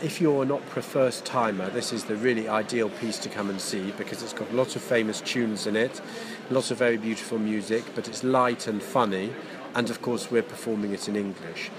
If you're not a first timer, this is the really ideal piece to come and see because it's got lots of famous tunes in it, lots of very beautiful music, but it's light and funny, and of course, we're performing it in English.